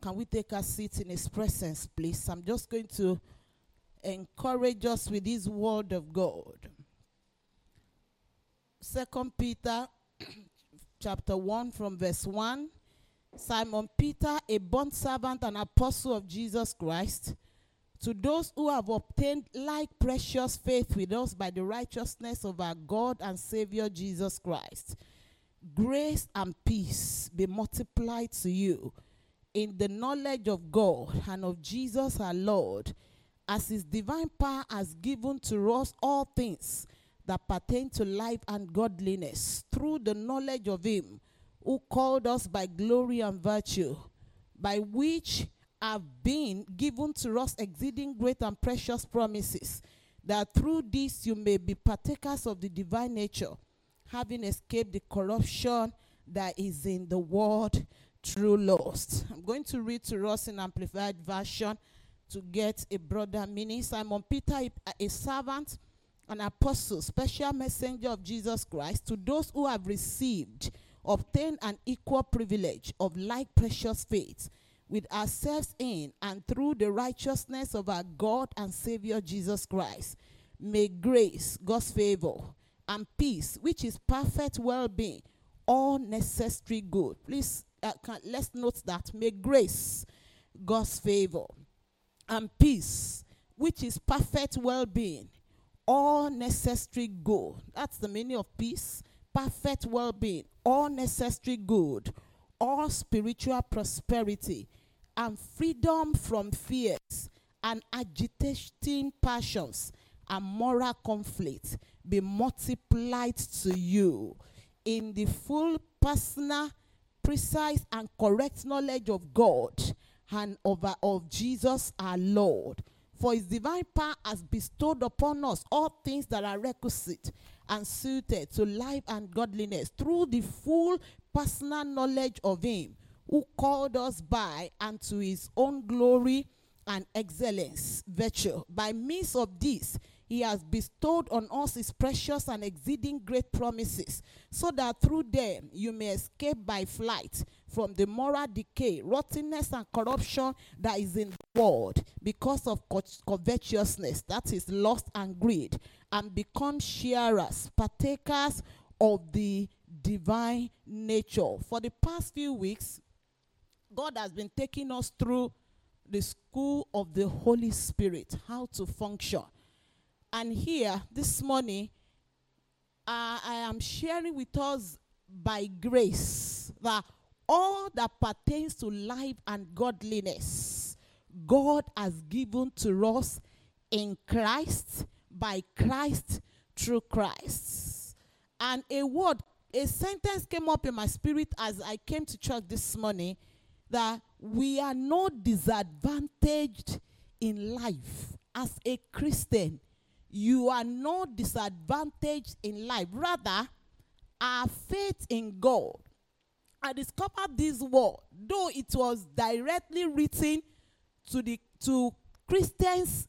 Can we take a seat in His presence, please? I'm just going to encourage us with this word of God. Second Peter chapter 1 from verse 1. Simon Peter, a bond servant and apostle of Jesus Christ, to those who have obtained like precious faith with us by the righteousness of our God and Savior Jesus Christ. Grace and peace be multiplied to you in the knowledge of God and of Jesus our Lord, as his divine power has given to us all things that pertain to life and godliness through the knowledge of him who called us by glory and virtue, by which have been given to us exceeding great and precious promises, that through this you may be partakers of the divine nature, having escaped the corruption that is in the world through lost. I'm going to read to us in Amplified Version to get a broader meaning. Simon Peter, a servant, an apostle, special messenger of Jesus Christ, to those who have received, obtained an equal privilege of like precious faith with ourselves in and through the righteousness of our God and Savior Jesus Christ. May grace, God's favor, and peace, which is perfect well being, all necessary good. Please, uh, can, let's note that. May grace, God's favor, and peace, which is perfect well being, all necessary good. That's the meaning of peace, perfect well being, all necessary good, all spiritual prosperity and freedom from fears and agitating passions and moral conflict be multiplied to you in the full personal precise and correct knowledge of god and of, of jesus our lord for his divine power has bestowed upon us all things that are requisite and suited to life and godliness through the full personal knowledge of him who called us by and to his own glory and excellence virtue. By means of this, he has bestowed on us his precious and exceeding great promises, so that through them you may escape by flight from the moral decay, rottenness, and corruption that is in the world because of co- covetousness, that is lust and greed, and become sharers, partakers of the divine nature. For the past few weeks, God has been taking us through the school of the Holy Spirit, how to function. And here, this morning, uh, I am sharing with us by grace that all that pertains to life and godliness, God has given to us in Christ, by Christ, through Christ. And a word, a sentence came up in my spirit as I came to church this morning that we are not disadvantaged in life as a Christian. You are not disadvantaged in life. Rather, our faith in God. I discovered this word, though it was directly written to the to Christians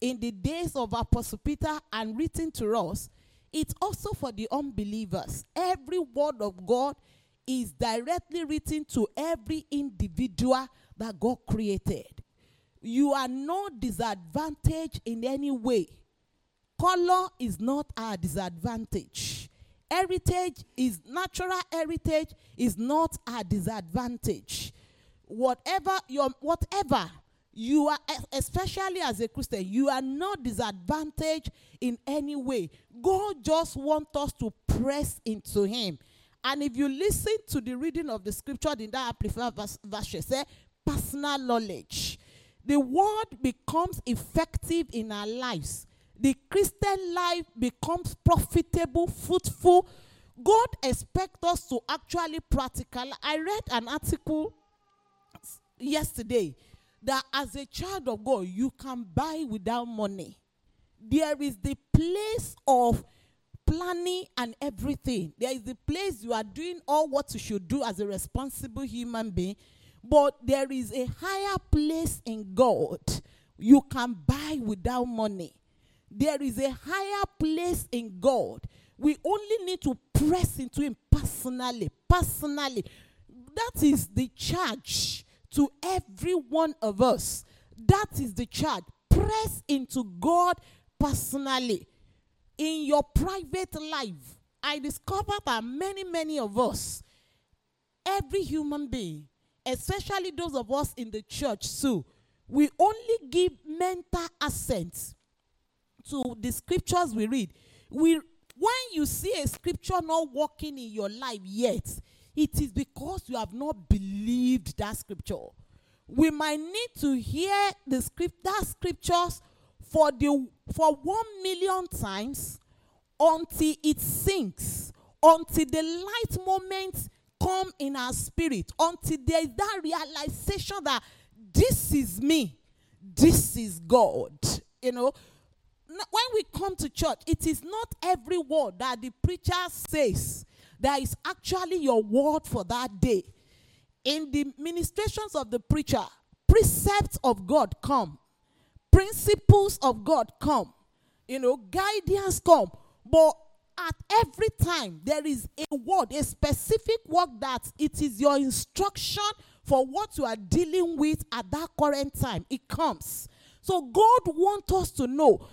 in the days of Apostle Peter and written to us. It's also for the unbelievers. Every word of God is directly written to every individual that God created. You are not disadvantaged in any way. Color is not our disadvantage. Heritage is natural heritage is not our disadvantage. Whatever your whatever you are especially as a Christian, you are not disadvantaged in any way. God just wants us to press into him. And if you listen to the reading of the scripture in that amplified verse say personal knowledge, the word becomes effective in our lives. The Christian life becomes profitable, fruitful. God expects us to actually practical. I read an article yesterday that as a child of God, you can buy without money. There is the place of planning and everything. There is the place you are doing all what you should do as a responsible human being, but there is a higher place in God you can buy without money. There is a higher place in God. We only need to press into Him personally. Personally. That is the charge to every one of us. That is the charge. Press into God personally. In your private life, I discovered that many, many of us, every human being, especially those of us in the church too, we only give mental assent to the scriptures we read. We when you see a scripture not working in your life yet, it is because you have not believed that scripture. We might need to hear the script that scriptures for the for one million times until it sinks, until the light moment come in our spirit, until there is that realization that this is me, this is God. You know, when we come to church, it is not every word that the preacher says that is actually your word for that day. In the ministrations of the preacher, precepts of God come, principles of God come, you know, guidance come. But at every time, there is a word, a specific word that it is your instruction for what you are dealing with at that current time. It comes. So God wants us to know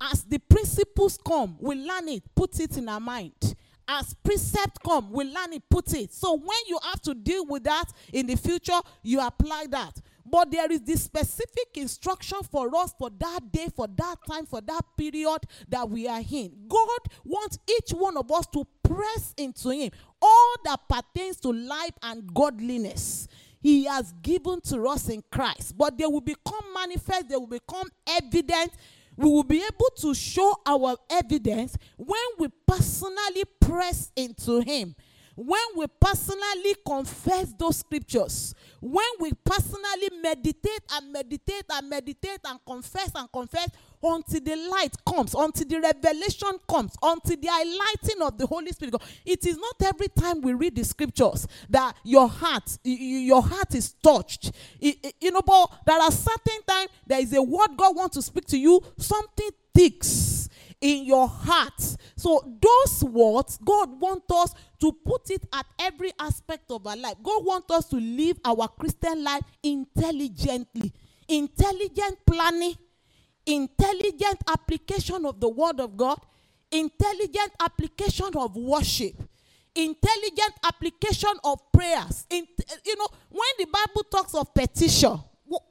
as the principles come, we learn it, put it in our mind. As precept come, we learn it, put it. So when you have to deal with that in the future, you apply that. But there is this specific instruction for us for that day, for that time, for that period that we are in. God wants each one of us to press into Him all that pertains to life and godliness. He has given to us in Christ, but they will become manifest, they will become evident we will be able to show our evidence when we personally press into Him, when we personally confess those scriptures, when we personally meditate and meditate and meditate and confess and confess until the light comes, until the revelation comes, until the highlighting of the Holy Spirit. It is not every time we read the scriptures that your heart, your heart is touched. You know, but there are certain times there is a word God wants to speak to you, something ticks in your heart. So those words, God wants us to put it at every aspect of our life. God wants us to live our Christian life intelligently. Intelligent planning intelligent application of the word of God, intelligent application of worship, intelligent application of prayers. In, you know, when the Bible talks of petition,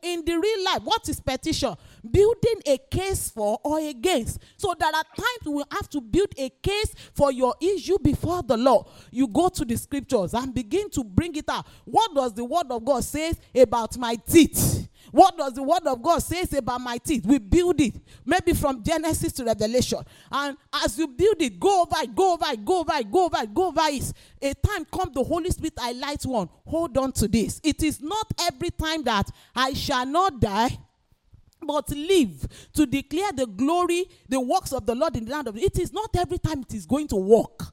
in the real life, what is petition? Building a case for or against. So there are times we have to build a case for your issue before the law. You go to the scriptures and begin to bring it out. What does the word of God say about my teeth? What does the word of God says about my teeth? We build it, maybe from Genesis to Revelation. And as you build it, go over it, go over it, go over it, go over it, go over it. A time comes, the Holy Spirit I light one. Hold on to this. It is not every time that I shall not die but live to declare the glory, the works of the Lord in the land of it is not every time it is going to work.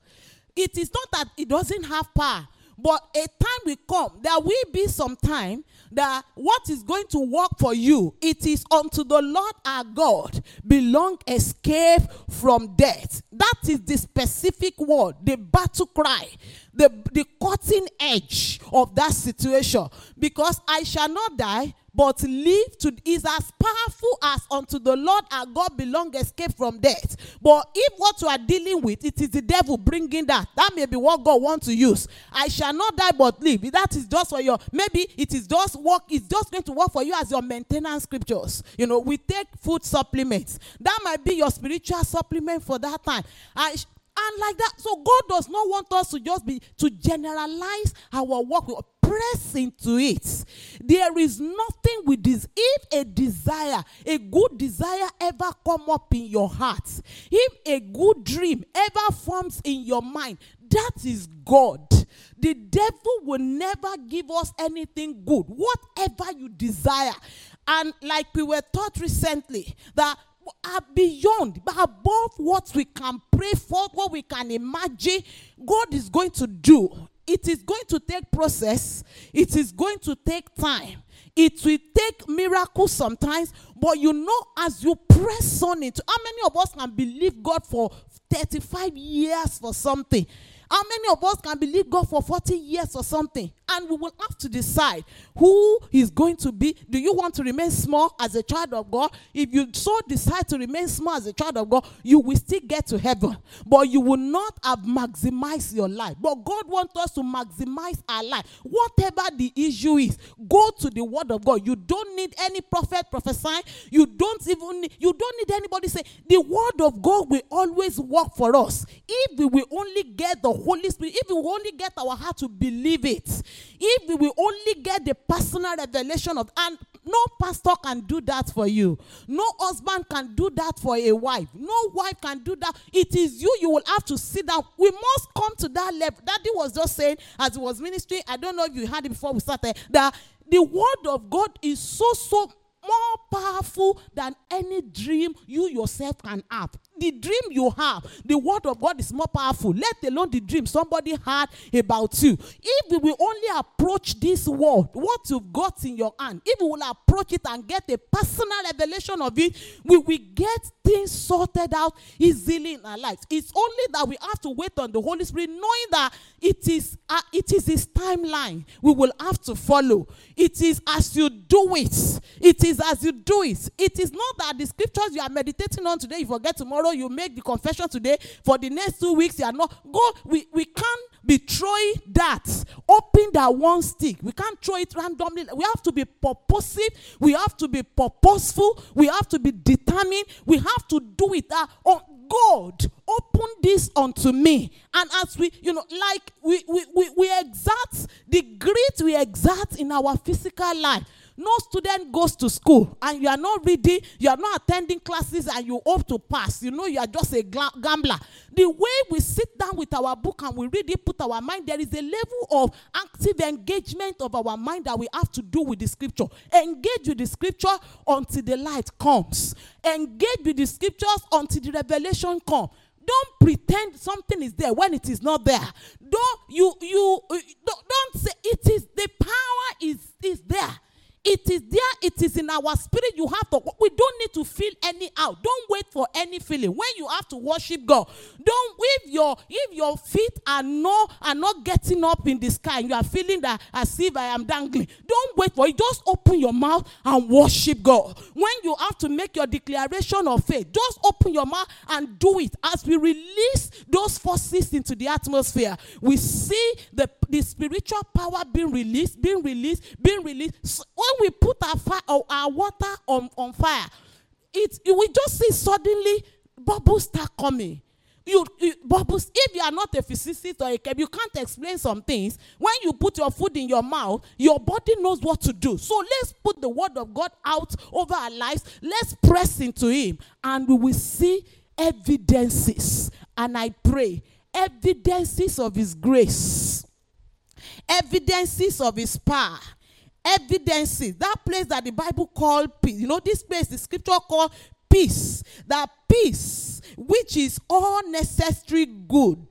It is not that it doesn't have power, but a time will come, there will be some time that what is going to work for you, it is unto the Lord our God belong escape from death. That is the specific word, the battle cry, the, the cutting edge of that situation. Because I shall not die, but live to is as powerful as unto the Lord our God belong escape from death. But if what you are dealing with, it is the devil bringing that, that may be what God wants to use. I shall not die but live. That is just for your, maybe it is just work, it's just going to work for you as your maintenance scriptures. You know, we take food supplements. That might be your spiritual supplement for that time. I, and like that, so God does not want us to just be to generalize our work We press into it. There is nothing with this. If a desire, a good desire ever come up in your heart, if a good dream ever forms in your mind, that is God. The devil will never give us anything good, whatever you desire. And like we were taught recently, that are beyond, above what we can pray for, what we can imagine, God is going to do. It is going to take process. It is going to take time. It will take miracles sometimes but you know as you press on it how many of us can believe god for 35 years for something how many of us can believe god for 40 years or something And we will have to decide who is going to be. Do you want to remain small as a child of God? If you so decide to remain small as a child of God, you will still get to heaven, but you will not have maximized your life. But God wants us to maximize our life. Whatever the issue is, go to the word of God. You don't need any prophet prophesying. You don't even you don't need anybody say the word of God will always work for us. If we will only get the Holy Spirit, if we only get our heart to believe it, if we will only get the personal revelation of and no pastor can do that for you. No husband can do that for a wife. No wife can do that. It is you. You will have to sit down. We must come to that level. Daddy was just saying, as he was ministering, I don't know if you heard it before we started, that the word of God is so, so more powerful than any dream you yourself can have. The dream you have, the word of God is more powerful. Let alone the dream somebody had about you. If we will only approach this word, what you've got in your hand, if we will approach it and get a personal revelation of it, we will get things sorted out easily in our lives. It's only that we have to wait on the Holy Spirit, knowing that it is uh, it is His timeline. We will have to follow. It is as you do it. It is as you do it. It is not that the scriptures you are meditating on today, you forget tomorrow, you make the confession today. For the next two weeks, you are not. Go, we, we can't be throwing that, open that one stick. We can't throw it randomly. We have to be purposive. We have to be purposeful. We have to be determined. We have to do it. Uh, oh, God, open this unto me. And as we, you know, like we, we, we, we exert the grit we exert in our physical life no student goes to school and you are not reading, you are not attending classes and you hope to pass. You know, you are just a gambler. The way we sit down with our book and we read it, put our mind, there is a level of active engagement of our mind that we have to do with the scripture. Engage with the scripture until the light comes. Engage with the scriptures until the revelation comes don't pretend something is there when it is not there don't you you don't, don't say it is the power is is there it is there, it is in our spirit. You have to, we to feel any out. Don't wait for any feeling. When you have to worship God, don't if your if your feet are not are not getting up in the sky, and you are feeling that as if I am dangling. Don't wait for it. Just open your mouth and worship God. When you have to make your declaration of faith, just open your mouth and do it. As we release those forces into the atmosphere, we see the, the spiritual power being released, being released, being released. So when we put our, fire, our water on, on fire, it, we just see suddenly bubbles start coming. You, you, bubbles, if you are not a physicist or a chem, you can't explain some things. When you put your food in your mouth, your body knows what to do. So let's put the word of God out over our lives. Let's press into Him, and we will see evidences. And I pray, evidences of His grace, evidences of His power, evidences. That place that the Bible called peace. You know, this place the scripture called peace. That peace, which is all necessary good,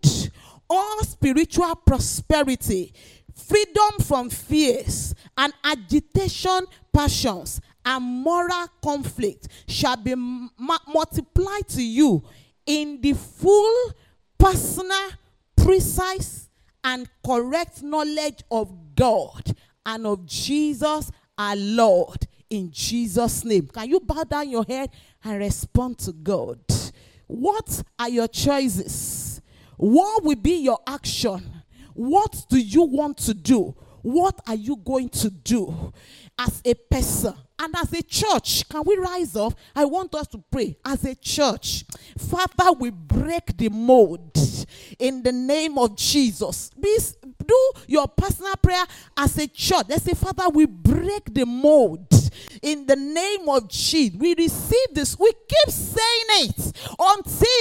all spiritual prosperity, freedom from fears and agitation, passions, and moral conflict shall be m- multiplied to you in the full, personal, precise, and correct knowledge of God and of Jesus our Lord in Jesus' name. Can you bow down your head and respond to God? What are your choices? What will be your action? What do you want to do? What are you going to do as a person? And as a church, can we rise up? I want us to pray as a church. Father, we break the mold in the name of Jesus. Please do your personal prayer as a church. Let's say, Father, we break the mold in the name of Jesus. We receive this. We keep saying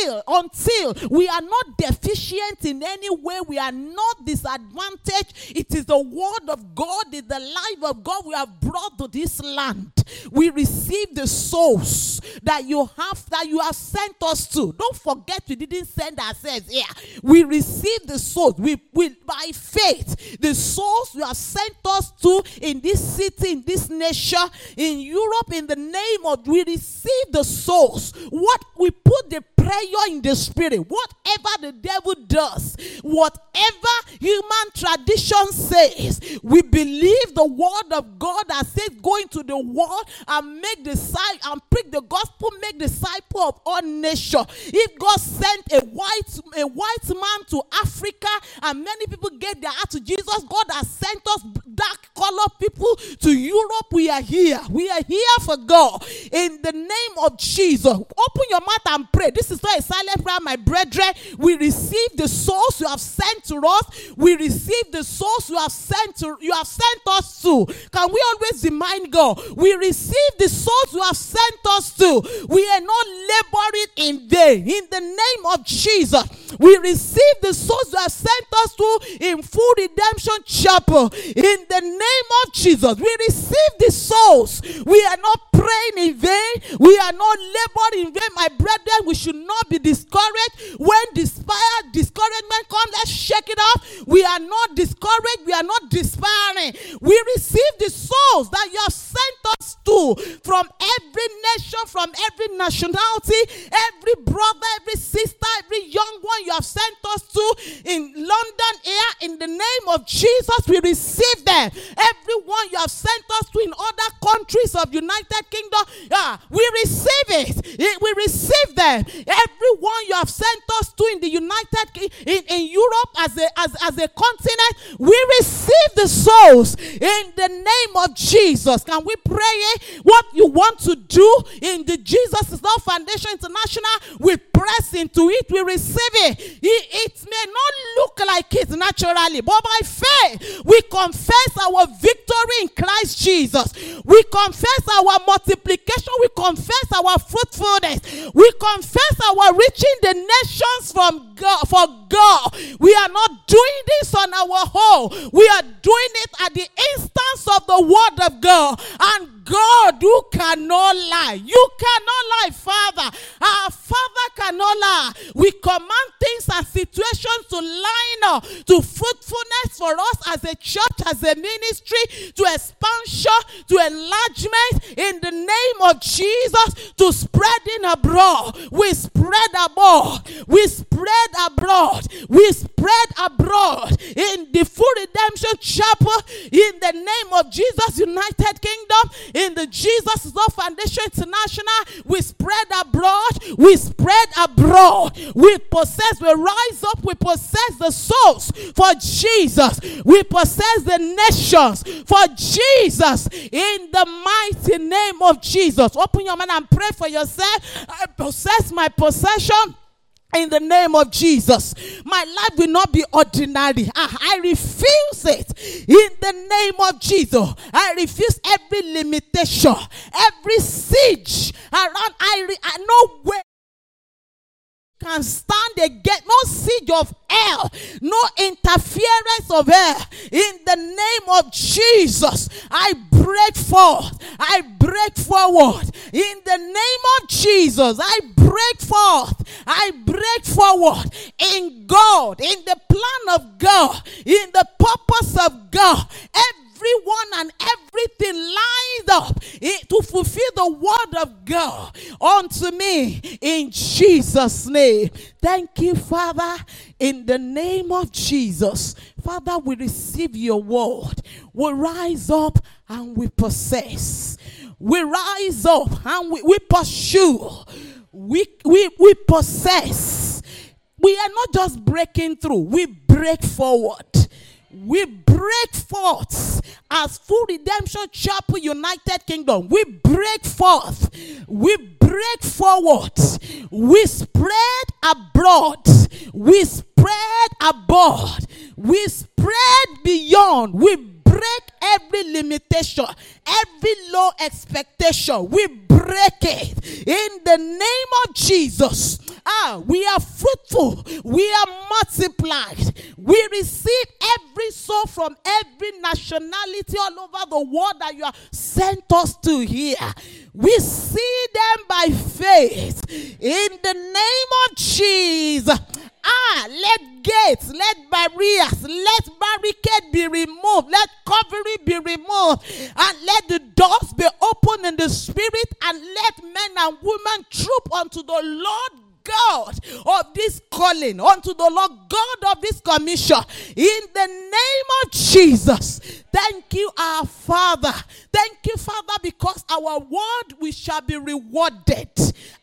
until, until we are not deficient in any way. We are not disadvantaged. It is the word of God, it is the life of God we have brought to this land. We receive the souls that you have, that you have sent us to. Don't forget we didn't send ourselves here. We receive the souls. We, we by faith, the souls you have sent us to in this city, in this nation, in Europe in the name of we receive the souls. What we put the prayer in the spirit, whatever the devil does, whatever human tradition says, we believe the word of God that says go into the world and make disciples and preach the gospel, make disciple of all nations. If God sent a white a white man to Africa and many people get their heart to Jesus, God has sent us dark color people to Europe. We are here. We are here for God in the name of Jesus. Open your mouth and pray. This is not a silent prayer, my brethren. We receive the souls you have sent to us. We receive the souls you have sent to you have sent us to. Can we always remind God? We receive the souls you have sent us to. We are not laboring in vain. In the name of Jesus, we receive the souls you have sent us to in full redemption chapel. In the name of Jesus, we receive the souls. We are not praying in vain. We are not laboring in vain, my brethren. We should not be discouraged when despair, discouragement comes. Let's shake it off. We are not discouraged. We are not despairing. We receive the souls that you have sent us to from every nation, from every nationality, every brother, every sister, every young one you have sent us to in London here. In the name of Jesus, we receive them. Everyone you have sent us to in other countries of United Kingdom, yeah, we receive it. We receive them. Everyone you have sent us to in the United in, in Europe as a as, as a continent, we receive the souls in the name of Jesus. Can we pray eh? what you want to do in the Jesus is Love Foundation International? We press into it, we receive it. it. It may not look like it naturally, but by faith, we confess our victory in Christ Jesus. We confess our multiplication, we confess our fruitfulness, we confess our reaching the nations from God for God. We are not doing this on our own. We are doing it at the instance of the word of God. And God, you cannot lie. You cannot lie, Father. Our Father cannot lie. We command things and situations to line up to fruitfulness for us as a church, as a ministry, to expansion, to enlargement in the name of Jesus, to spreading abroad. We spread abroad. We spread abroad. We spread abroad in the full redemption chapel in the name of Jesus United Kingdom in the Jesus Love Foundation International. We spread abroad. We spread abroad. We possess we rise up. We possess the souls for Jesus. We possess the nations for Jesus. In the mighty name of Jesus. Open your mind and pray for yourself. I possess my possession in the name of Jesus. My life will not be ordinary. Ah, I refuse it in the name of Jesus. I refuse every limitation, every siege around. I, re- I no way can stand against no siege of hell, no interference of hell. In the name of Jesus, I break forth. I break forward. In the name of Jesus, I break forth. I break forward in God, in the plan of God, in the purpose of God. Everyone and everything lined up to fulfill the word of God unto me in Jesus' name. Thank you, Father, in the name of Jesus. Father, we receive your word. We rise up and we possess. We rise up and we, we pursue. We, we, we possess. We are not just breaking through, we break forward we break forth as full redemption chapel united kingdom we break forth we break forward we spread abroad we spread abroad we spread beyond. We break every limitation every low expectation. We break it. In the name of jesus. Ah we are fruitful. We are multiplied. We receive every soul from every nationality all over the world that you have sent us to here. We see them by faith. In the name of jesus Ah, let gates, let barriers, let barricade be removed, let covering be removed, and let the doors be opened in the spirit, and let men and women troop unto the Lord God of this calling, unto the Lord God of this commission. In the name of Jesus. Thank you, our Father. Thank you, Father, because our word we shall be rewarded.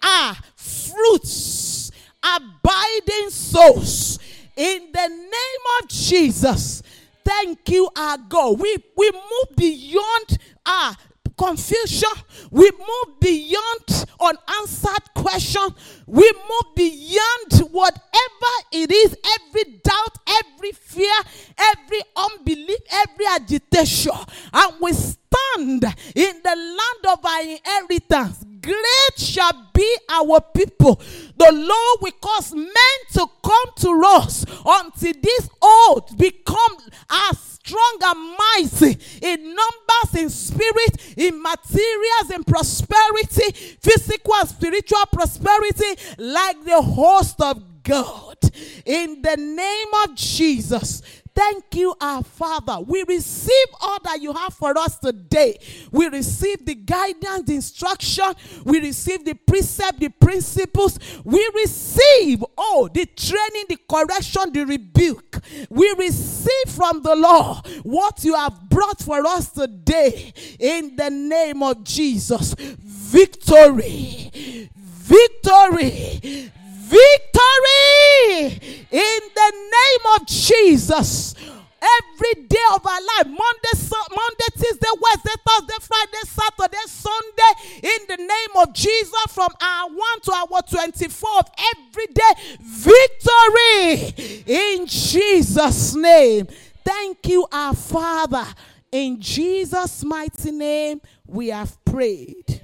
Ah, fruits, abiding souls. In the name of Jesus. Thank you, our God. We we move beyond our confusion. We move beyond unanswered question. We move beyond whatever it is, every doubt, every fear, every unbelief, every agitation. And we stand in the land of our inheritance. Great shall be our people. The Lord will cause men to come to us until this oath become as strong and mighty in numbers, in spirit, in materials, in prosperity, physical spiritual prosperity, like the host of God. In the name of Jesus. Thank you, our Father. We receive all that you have for us today. We receive the guidance, the instruction. We receive the precept, the principles. We receive, oh, the training, the correction, the rebuke. We receive from the Lord what you have brought for us today in the name of Jesus. Victory. Victory victory in the name of Jesus. Every day of our life, Monday, Monday, Tuesday, Wednesday, Thursday, Friday, Saturday, Sunday, in the name of Jesus, from our 1 to our 24th, every day, victory in Jesus' name. Thank you, our Father. In Jesus' mighty name, we have prayed.